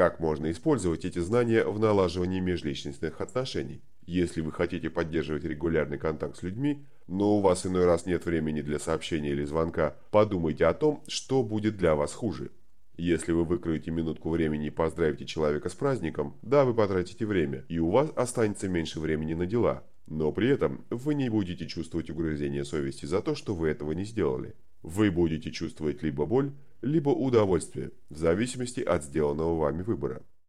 Как можно использовать эти знания в налаживании межличностных отношений? Если вы хотите поддерживать регулярный контакт с людьми, но у вас иной раз нет времени для сообщения или звонка, подумайте о том, что будет для вас хуже. Если вы выкроете минутку времени и поздравите человека с праздником, да, вы потратите время, и у вас останется меньше времени на дела. Но при этом вы не будете чувствовать угрызение совести за то, что вы этого не сделали. Вы будете чувствовать либо боль, либо удовольствие, в зависимости от сделанного вами выбора.